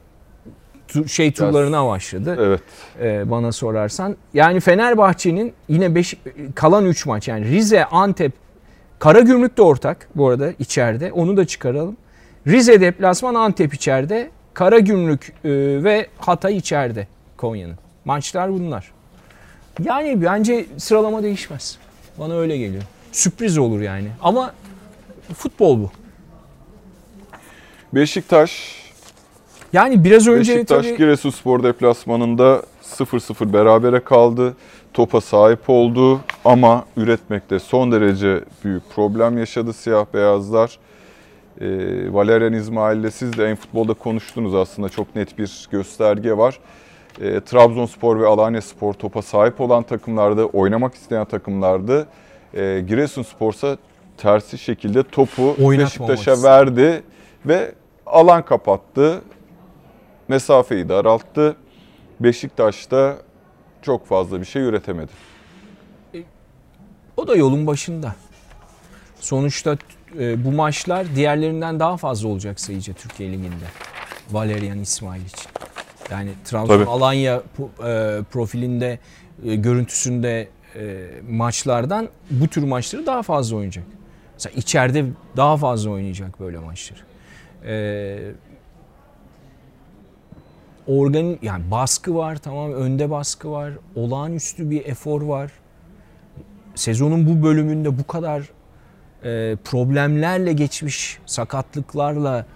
şey turlarına başladı Evet. e, bana sorarsan. Yani Fenerbahçe'nin yine beş, kalan 3 maç yani Rize, Antep, Karagümrük de ortak bu arada içeride. Onu da çıkaralım. Rize deplasman Antep içeride. Karagümrük e, ve Hatay içeride Konya'nın. Maçlar bunlar. Yani bence sıralama değişmez. Bana öyle geliyor. Sürpriz olur yani. Ama futbol bu. Beşiktaş Yani biraz önce Beşiktaş tabii Giresunspor deplasmanında 0-0 berabere kaldı. Topa sahip oldu ama üretmekte son derece büyük problem yaşadı siyah beyazlar. E, Valerian İsmail'le siz de en futbolda konuştunuz aslında çok net bir gösterge var. E, Trabzonspor ve Alanya Spor topa sahip olan takımlarda, oynamak isteyen takımlardı. E, Giresunspor ise tersi şekilde topu Beşiktaş'a verdi ve alan kapattı. Mesafeyi daralttı. Beşiktaş da çok fazla bir şey üretemedi. O da yolun başında. Sonuçta e, bu maçlar diğerlerinden daha fazla olacak sayıca Türkiye Ligi'nde. Valerian İsmail için. Yani Trabzon Tabii. Alanya e, profilinde, e, görüntüsünde e, maçlardan bu tür maçları daha fazla oynayacak. Mesela içeride daha fazla oynayacak böyle maçları. Ee, organ yani baskı var tamam önde baskı var. Olağanüstü bir efor var. Sezonun bu bölümünde bu kadar e, problemlerle geçmiş sakatlıklarla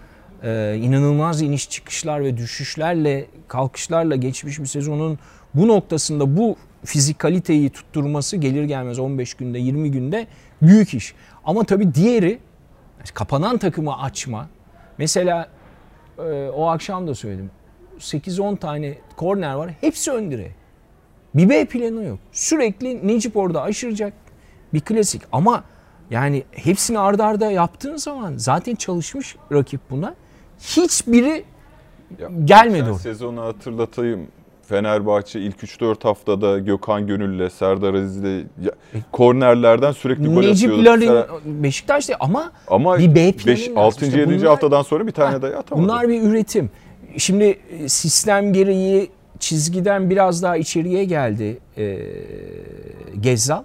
e, inanılmaz iniş çıkışlar ve düşüşlerle kalkışlarla geçmiş bir sezonun bu noktasında bu fizikaliteyi tutturması gelir gelmez 15 günde 20 günde büyük iş. Ama tabii diğeri kapanan takımı açma. Mesela e, o akşam da söyledim. 8-10 tane korner var. Hepsi ön direğe. Bir B planı yok. Sürekli Necip orada aşıracak. Bir klasik. Ama yani hepsini ardarda arda yaptığın zaman zaten çalışmış rakip buna. Hiçbiri ya, gelmedi orada. Sezonu hatırlatayım. Fenerbahçe ilk 3-4 haftada Gökhan Gönül'le, Serdar Aziz'le kornerlerden sürekli gol Necip atıyordu. Necip Beşiktaş'ta ama, ama bir B planı 5, 6. İşte 7. Bunlar, haftadan sonra bir tane ha, daha atamadı. Bunlar bir üretim. Şimdi e, sistem gereği çizgiden biraz daha içeriye geldi e, Gezzal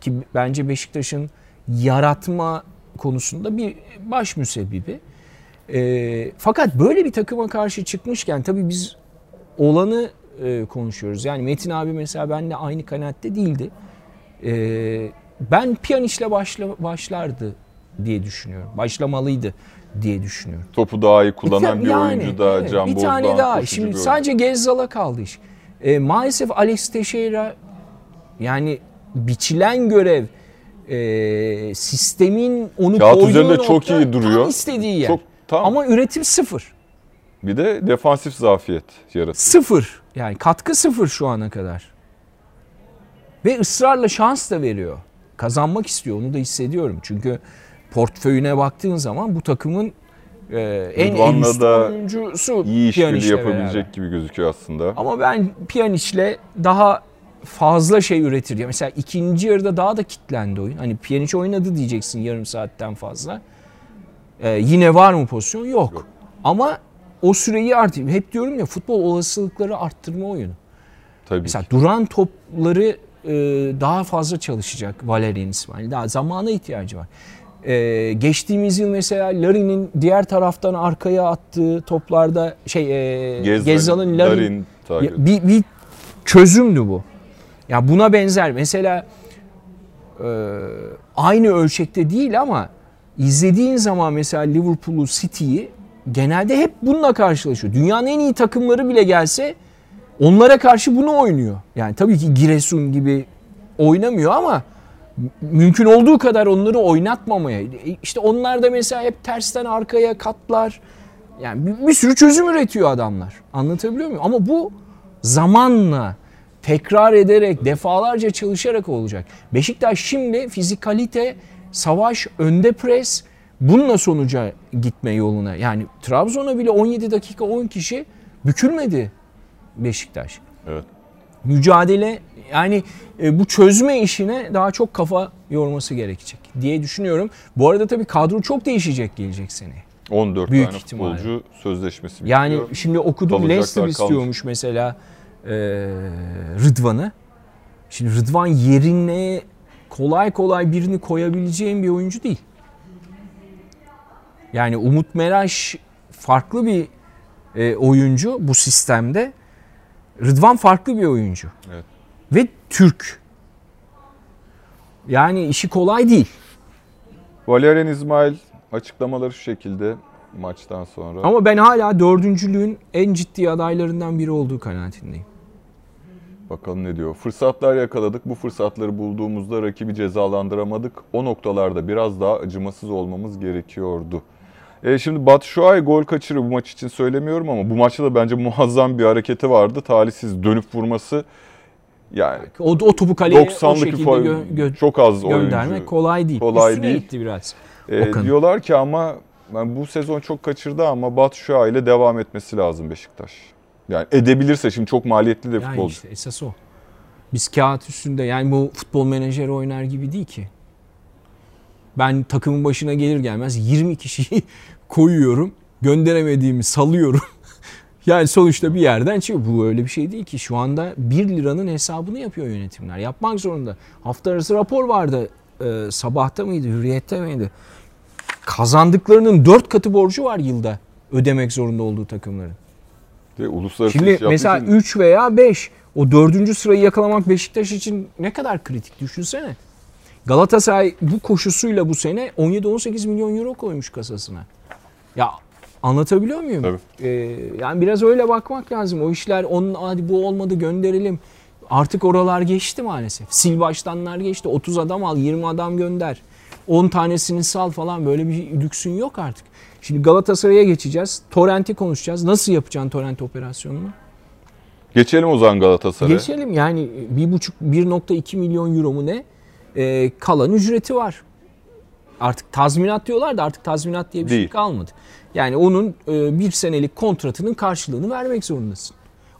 ki bence Beşiktaş'ın yaratma konusunda bir baş müsebbibi. E, fakat böyle bir takıma karşı çıkmışken tabii biz olanı e, konuşuyoruz. Yani Metin abi mesela benimle aynı kanaatte değildi. E, ben Pjanic'le başla, başlardı diye düşünüyorum. Başlamalıydı diye düşünüyorum. Topu daha iyi kullanan bir, *laughs* bir yani, oyuncu da evet, Can Bir tane daha. Şimdi sadece Gezzal'a kaldı iş. E, maalesef Alex Teixeira yani biçilen görev e, sistemin onu Kağıt üzerinde nokta, çok iyi duruyor. Tam istediği yer. Çok, tam. Ama üretim sıfır. Bir de defansif zafiyet yaratıyor. Sıfır. Yani katkı sıfır şu ana kadar. Ve ısrarla şans da veriyor. Kazanmak istiyor onu da hissediyorum. Çünkü portföyüne baktığın zaman bu takımın e, en en üst oyuncusu iyi işbirliği yapabilecek beraber. gibi gözüküyor aslında. Ama ben Pjanic'le daha fazla şey üretir. Ya mesela ikinci yarıda daha da kitlendi oyun. Hani Pjanic oynadı diyeceksin yarım saatten fazla. Ee, yine var mı pozisyon? Yok. Yok. Ama o süreyi artıyor. Hep diyorum ya futbol olasılıkları arttırma oyunu. Tabii Mesela ki. duran topları e, daha fazla çalışacak Valerian İsmail. Daha zamana ihtiyacı var. E, geçtiğimiz yıl mesela Larin'in diğer taraftan arkaya attığı toplarda şey e, Gezzal'ın Larin, Larin bir, bir çözümdü bu. Ya buna benzer mesela e, aynı ölçekte değil ama izlediğin zaman mesela Liverpool'u City'yi genelde hep bununla karşılaşıyor. Dünyanın en iyi takımları bile gelse onlara karşı bunu oynuyor. Yani tabii ki Giresun gibi oynamıyor ama mümkün olduğu kadar onları oynatmamaya. İşte onlar da mesela hep tersten arkaya katlar. Yani bir, sürü çözüm üretiyor adamlar. Anlatabiliyor muyum? Ama bu zamanla tekrar ederek, defalarca çalışarak olacak. Beşiktaş şimdi fizikalite, savaş, önde pres bununla sonuca gitme yoluna. Yani Trabzon'a bile 17 dakika 10 kişi bükülmedi Beşiktaş. Evet. Mücadele yani e, bu çözme işine daha çok kafa yorması gerekecek diye düşünüyorum. Bu arada tabii kadro çok değişecek gelecek sene. 14 Büyük tane ihtimalle. futbolcu sözleşmesi bitiyor. Yani şimdi okudum Leicester istiyormuş mesela e, Rıdvan'ı. Şimdi Rıdvan yerine kolay kolay birini koyabileceğim bir oyuncu değil. Yani Umut Meraş farklı bir e, oyuncu bu sistemde. Rıdvan farklı bir oyuncu. Evet. Ve Türk. Yani işi kolay değil. Valerian İsmail açıklamaları şu şekilde maçtan sonra. Ama ben hala dördüncülüğün en ciddi adaylarından biri olduğu kanaatindeyim. Bakalım ne diyor. Fırsatlar yakaladık. Bu fırsatları bulduğumuzda rakibi cezalandıramadık. O noktalarda biraz daha acımasız olmamız gerekiyordu. E şimdi Batshuayi gol kaçırıyor bu maç için söylemiyorum ama bu maçta da bence muazzam bir hareketi vardı. Talihsiz dönüp vurması yani O, o topu kaleye o 90'lık bir şekilde gö- gö- çok az göndermek oyuncu. kolay değil. Kolay Üstüne değil. gitti biraz. E, diyorlar ki ama yani bu sezon çok kaçırdı ama Batshuayi ile devam etmesi lazım Beşiktaş. Yani edebilirse şimdi çok maliyetli de Yani futbolcu. işte esas o. Biz kağıt üstünde yani bu futbol menajeri oynar gibi değil ki. Ben takımın başına gelir gelmez 20 kişiyi *laughs* koyuyorum. Gönderemediğimi salıyorum. *laughs* yani sonuçta bir yerden çıkıyor. Bu öyle bir şey değil ki. Şu anda 1 liranın hesabını yapıyor yönetimler. Yapmak zorunda. Hafta arası rapor vardı. Ee, sabahta mıydı? Hürriyette miydi? Kazandıklarının 4 katı borcu var yılda. Ödemek zorunda olduğu takımların. Ve uluslararası Şimdi mesela için 3 veya 5 o dördüncü sırayı yakalamak Beşiktaş için ne kadar kritik düşünsene. Galatasaray bu koşusuyla bu sene 17-18 milyon euro koymuş kasasına. Ya anlatabiliyor muyum? Tabii. Ee, yani biraz öyle bakmak lazım. O işler onun hadi bu olmadı gönderelim. Artık oralar geçti maalesef. Sil baştanlar geçti. 30 adam al, 20 adam gönder. 10 tanesini sal falan böyle bir lüksün yok artık. Şimdi Galatasaray'a geçeceğiz. Torrent'i konuşacağız. Nasıl yapacaksın Torrent operasyonunu? geçelim o zaman Galatasaray'a. Geçelim yani 1,5 1.2 milyon euro mu ne? Ee, kalan ücreti var. Artık tazminat diyorlar da artık tazminat diye bir şey Değil. kalmadı. Yani onun e, bir senelik kontratının karşılığını vermek zorundasın.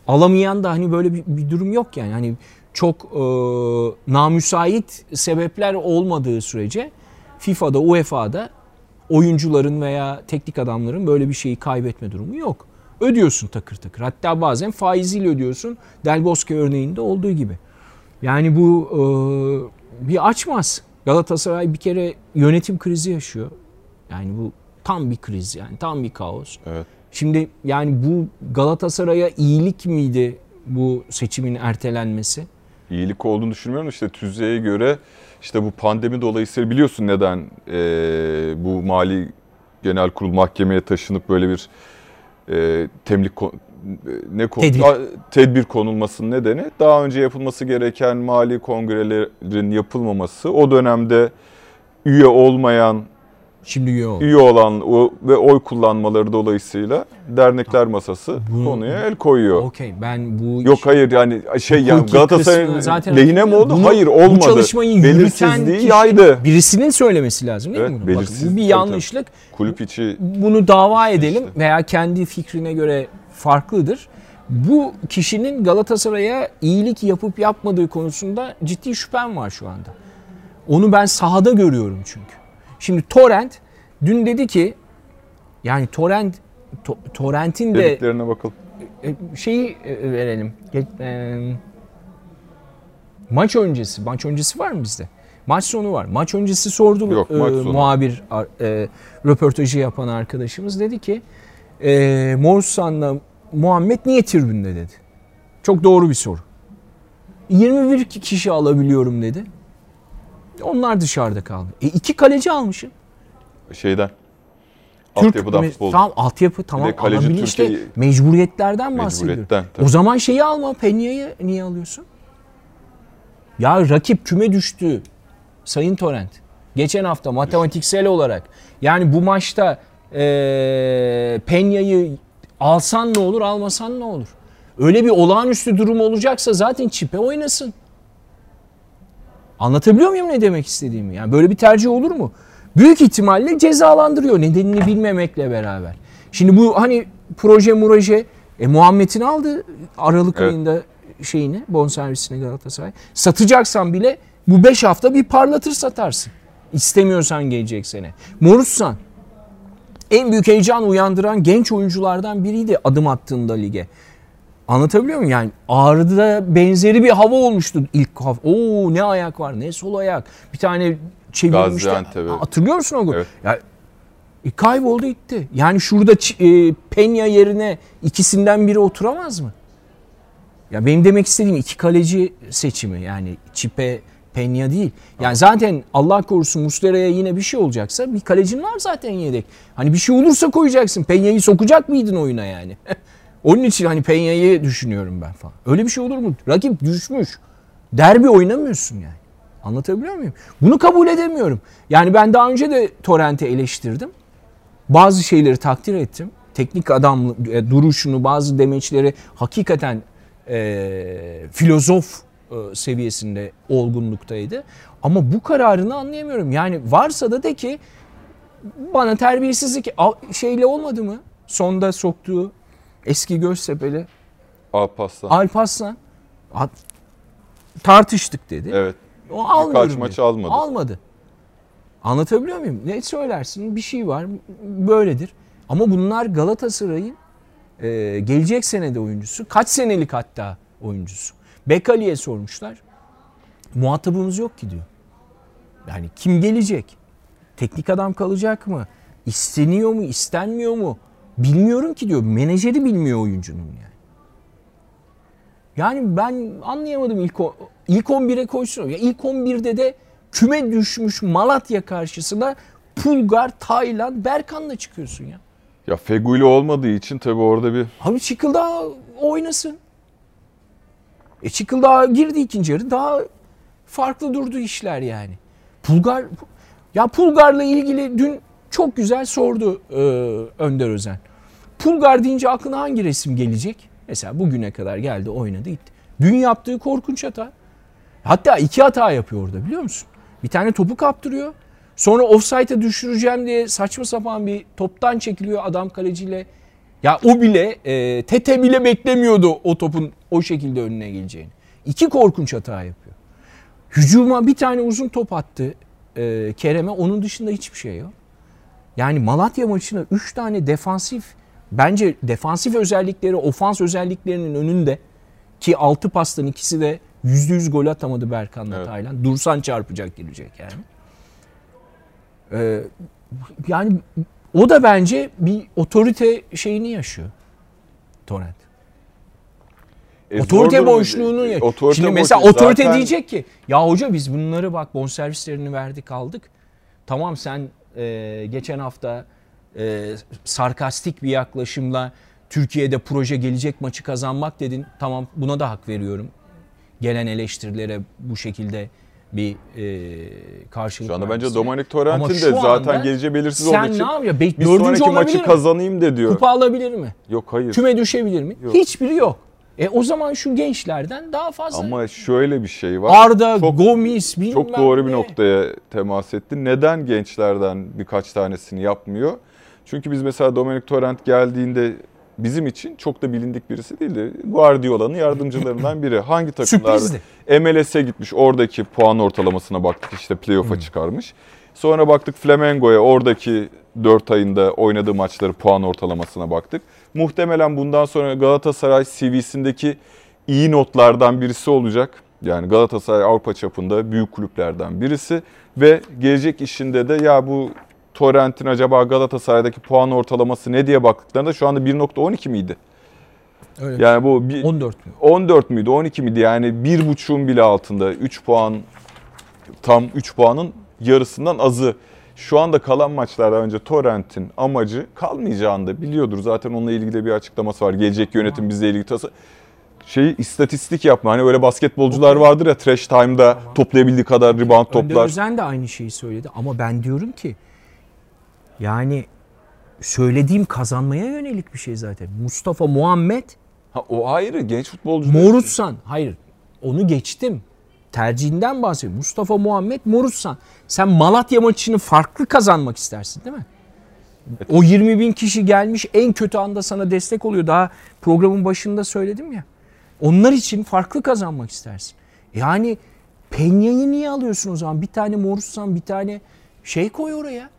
Alamayan da hani böyle bir, bir durum yok yani. Hani çok e, namüsait sebepler olmadığı sürece FIFA'da, UEFA'da oyuncuların veya teknik adamların böyle bir şeyi kaybetme durumu yok. Ödüyorsun takır takır. Hatta bazen faiziyle ödüyorsun. Del Bosque örneğinde olduğu gibi. Yani bu e, bir açmaz. Galatasaray bir kere yönetim krizi yaşıyor. Yani bu tam bir kriz yani tam bir kaos. Evet. Şimdi yani bu Galatasaray'a iyilik miydi bu seçimin ertelenmesi? İyilik olduğunu düşünmüyorum. İşte TÜZE'ye göre işte bu pandemi dolayısıyla biliyorsun neden eee, bu mali genel kurul mahkemeye taşınıp böyle bir eee temlik ne konu- Tedbir. Aa, tedbir konulmasının nedeni daha önce yapılması gereken mali kongrelerin yapılmaması o dönemde üye olmayan Şimdi yok. üye olan o, ve oy kullanmaları dolayısıyla dernekler masası Bu- konuya el koyuyor. Okey ben bu Yok hayır yani şey ya Hukuki Galatasaray'ın lehine mi oldu? Bunu- hayır bu olmadı. çalışmayı yürüten Belirsizliği kişi- yaydı. birisinin söylemesi lazım değil Evet, mi? bunu? Bakın, belirsiz- bu bir tabii, yanlışlık. Kulüp içi Bunu dava edelim İşte. veya kendi fikrine göre farklıdır. Bu kişinin Galatasaray'a iyilik yapıp yapmadığı konusunda ciddi şüphem var şu anda. Onu ben sahada görüyorum çünkü. Şimdi Torrent dün dedi ki yani Torrent To- Torrent'in de dediklerine bakalım. e, şeyi e, verelim. E, maç öncesi, maç öncesi var mı bizde? Maç sonu var. Maç öncesi sordu Yok, e, maç sonu. muhabir e, röportajı yapan arkadaşımız dedi ki e, Morsan'la Muhammed niye tribünde dedi. Çok doğru bir soru. 21 kişi alabiliyorum dedi. Onlar dışarıda kaldı. E iki kaleci almışsın. Şeyden. Türk Altyapıdan futbol. Tamam altyapı tamam kaleci alabilir işte mecburiyetlerden bahsediyorum. Tabii. O zaman şeyi alma Penya'yı niye alıyorsun? Ya rakip küme düştü Sayın Torrent. Geçen hafta matematiksel olarak yani bu maçta eee Penya'yı alsan ne olur almasan ne olur? Öyle bir olağanüstü durum olacaksa zaten çipe oynasın. Anlatabiliyor muyum ne demek istediğimi? Yani böyle bir tercih olur mu? Büyük ihtimalle cezalandırıyor nedenini bilmemekle beraber. Şimdi bu hani proje muraje e, Muhammed'in aldı Aralık Evet. ayında şeyini bonservisini Galatasaray. Satacaksan bile bu 5 hafta bir parlatır satarsın. İstemiyorsan gelecek sene. Morussan en büyük heyecan uyandıran genç oyunculardan biriydi adım attığında lige. Anlatabiliyor muyum? Yani Ağrı'da benzeri bir hava olmuştu ilk hafta. Oo ne ayak var ne sol ayak. Bir tane çevirmişti. Hatırlıyor musun o golü? Evet. Ya, e, kayboldu gitti. Yani şurada e, Penya yerine ikisinden biri oturamaz mı? Ya benim demek istediğim iki kaleci seçimi yani Çipe Penya değil. Yani zaten Allah korusun Muslera'ya yine bir şey olacaksa bir kalecin var zaten yedek. Hani bir şey olursa koyacaksın. Penya'yı sokacak mıydın oyuna yani? *laughs* Onun için hani Peña'yı düşünüyorum ben falan. Öyle bir şey olur mu? Rakip düşmüş. Derbi oynamıyorsun yani. Anlatabiliyor muyum? Bunu kabul edemiyorum. Yani ben daha önce de Torrent'i eleştirdim. Bazı şeyleri takdir ettim. Teknik adam e, duruşunu, bazı demeçleri hakikaten e, filozof seviyesinde olgunluktaydı. Ama bu kararını anlayamıyorum. Yani varsa da de ki bana terbiyesizlik şeyle olmadı mı? Sonda soktuğu eski Göztepe'li Alpaslan. Alpaslan tartıştık dedi. Evet. O almıyorum Birkaç maç almadı. Almadı. Anlatabiliyor muyum? Ne söylersin? Bir şey var. Böyledir. Ama bunlar Galatasaray'ın e, gelecek senede oyuncusu. Kaç senelik hatta oyuncusu. Bekali'ye sormuşlar. Muhatabımız yok ki diyor. Yani kim gelecek? Teknik adam kalacak mı? İsteniyor mu, istenmiyor mu? Bilmiyorum ki diyor. Menajeri bilmiyor oyuncunun yani. Yani ben anlayamadım ilk ilk 11'e koysun. Ya ilk 11'de de küme düşmüş Malatya karşısında Pulgar, Taylan, Berkan'la çıkıyorsun ya. Ya Feguli olmadığı için tabii orada bir... Abi Çıkıldağ oynasın. E Çıkıldağ girdi ikinci yarı daha farklı durdu işler yani. Pulgar ya Pulgar'la ilgili dün çok güzel sordu e, Önder Özen. Pulgar deyince aklına hangi resim gelecek? Mesela bugüne kadar geldi oynadı gitti. Dün yaptığı korkunç hata. Hatta iki hata yapıyor orada biliyor musun? Bir tane topu kaptırıyor. Sonra offside'a düşüreceğim diye saçma sapan bir toptan çekiliyor adam kaleciyle. Ya o bile e, Tete bile beklemiyordu o topun o şekilde önüne geleceğini. İki korkunç hata yapıyor. Hücuma bir tane uzun top attı e, Kerem'e. Onun dışında hiçbir şey yok. Yani Malatya maçına 3 tane defansif bence defansif özellikleri ofans özelliklerinin önünde ki 6 pastan ikisi de %100 gol atamadı Berkan'la evet. Taylan. Dursan çarpacak gelecek yani. Ee, yani o da bence bir otorite şeyini yaşıyor. Torrent. E, otorite boşluğunu e, otorite Şimdi mesela otorite zaten... diyecek ki ya hoca biz bunları bak bonservislerini verdik aldık. Tamam sen e, geçen hafta e, sarkastik bir yaklaşımla Türkiye'de proje gelecek maçı kazanmak dedin. Tamam buna da hak veriyorum. Gelen eleştirilere bu şekilde bir e, karşılık Şu anda bence Dominic Torrent'in de zaten geleceği belirsiz olduğu için. Sen ne yapıyor? Bir sonraki maçı mi? kazanayım de diyor. Kupa alabilir mi? Yok hayır. Küme düşebilir mi? Yok. Hiçbiri yok. E o zaman şu gençlerden daha fazla. Ama şöyle bir şey var. Arda, çok, Gomis bilmem Çok doğru ne. bir noktaya temas etti. Neden gençlerden birkaç tanesini yapmıyor? Çünkü biz mesela Dominic Torrent geldiğinde bizim için çok da bilindik birisi değildi. Guardiola'nın yardımcılarından biri. *laughs* Hangi takımlarda? MLS'e gitmiş oradaki puan ortalamasına baktık işte playoff'a çıkarmış. Sonra baktık Flamengo'ya oradaki 4 ayında oynadığı maçları puan ortalamasına baktık. Muhtemelen bundan sonra Galatasaray CV'sindeki iyi notlardan birisi olacak. Yani Galatasaray Avrupa çapında büyük kulüplerden birisi ve gelecek işinde de ya bu Torrent'in acaba Galatasaray'daki puan ortalaması ne diye baktıklarında şu anda 1.12 miydi? Öyle. Yani bu bir, 14 mü? 14 müydü 12 miydi yani 1.5'un bile altında 3 puan tam 3 puanın yarısından azı. Şu anda kalan maçlarda önce Torrent'in amacı kalmayacağını da biliyordur. Zaten onunla ilgili de bir açıklaması var. Gelecek yönetim bizle ilgili tası şey istatistik yapma. Hani öyle basketbolcular vardır ya trash time'da toplayabildiği kadar rebound toplar. Önder Özen de aynı şeyi söyledi ama ben diyorum ki yani söylediğim kazanmaya yönelik bir şey zaten. Mustafa Muhammed Ha o ayrı genç futbolcu. Morutsan. Hayır. Onu geçtim. Tercihinden bahsediyorum. Mustafa Muhammed Morutsan. Sen Malatya maçını farklı kazanmak istersin değil mi? Evet. O 20 bin kişi gelmiş en kötü anda sana destek oluyor. Daha programın başında söyledim ya. Onlar için farklı kazanmak istersin. Yani Penya'yı niye alıyorsun o zaman? Bir tane Morutsan bir tane şey koy oraya.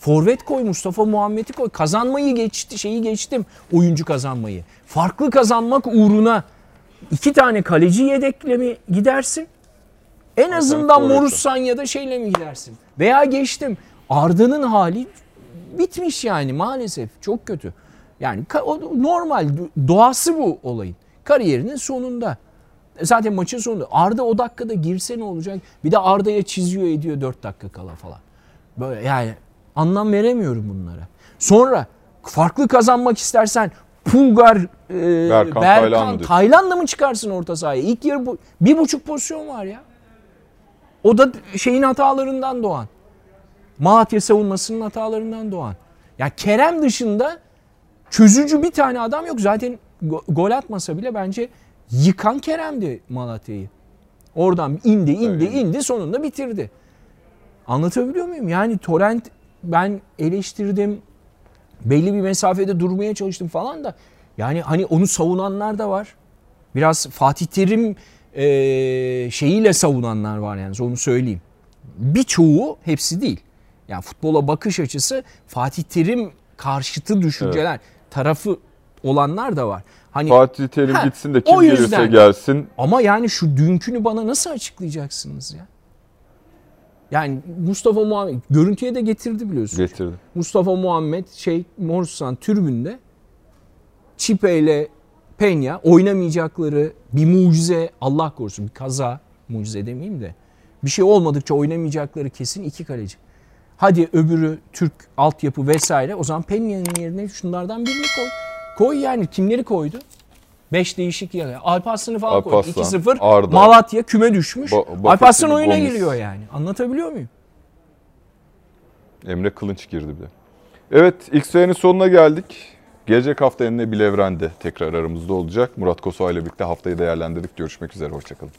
Forvet koy Mustafa Muhammed'i koy. Kazanmayı geçti, şeyi geçtim. Oyuncu kazanmayı. Farklı kazanmak uğruna iki tane kaleci yedekle mi gidersin? En azından Morussan ya da şeyle mi gidersin? Veya geçtim. Arda'nın hali bitmiş yani maalesef. Çok kötü. Yani normal doğası bu olayın. Kariyerinin sonunda. Zaten maçın sonunda. Arda o dakikada girse ne olacak? Bir de Arda'ya çiziyor ediyor 4 dakika kala falan. Böyle yani Anlam veremiyorum bunlara. Sonra farklı kazanmak istersen Pulgar, e, Berkan, Berkan. Tayland'ı mı çıkarsın orta sahaya? İlk yarı bu, bir buçuk pozisyon var ya. O da şeyin hatalarından doğan. Malatya savunmasının hatalarından doğan. Ya Kerem dışında çözücü bir tane adam yok. Zaten go- gol atmasa bile bence yıkan Kerem'di Malatya'yı. Oradan indi, indi, Evet. indi sonunda bitirdi. Anlatabiliyor muyum? Yani Torrent ben eleştirdim. Belli bir mesafede durmaya çalıştım falan da. Yani hani onu savunanlar da var. Biraz Fatih Terim eee, şeyiyle savunanlar var yani onu söyleyeyim. Birçoğu hepsi değil. Yani futbola bakış açısı Fatih Terim karşıtı düşünceler tarafı olanlar da var. Hani Fatih Terim Ha, gitsin de kim gelirse gelsin. ama yani şu dünkünü bana nasıl açıklayacaksınız ya? Yani Mustafa Muhammed görüntüye de getirdi biliyorsun. Getirdi. Mustafa Muhammed şey Morsan tribünde Çipe ile Penya oynamayacakları bir mucize Allah korusun bir kaza mucize demeyeyim de bir şey olmadıkça oynamayacakları kesin iki kaleci. Hadi öbürü Türk altyapı vesaire o zaman Penya'nın yerine şunlardan birini koy. Koy yani kimleri koydu? Beş değişik yani. Alparslan'ı falan koydu. Alparslan, 2-0 Arda. Malatya küme düşmüş. Ba- Bakırköy'ün Alparslan oyuna Gomis. giriyor yani. Anlatabiliyor muyum? Emre Kılınç girdi bir de. Evet X-Ray'nin sonuna geldik. Gelecek hafta yine Bilevrende tekrar aramızda olacak. Murat Kosova ile birlikte haftayı değerlendirdik. Görüşmek üzere. Hoşçakalın.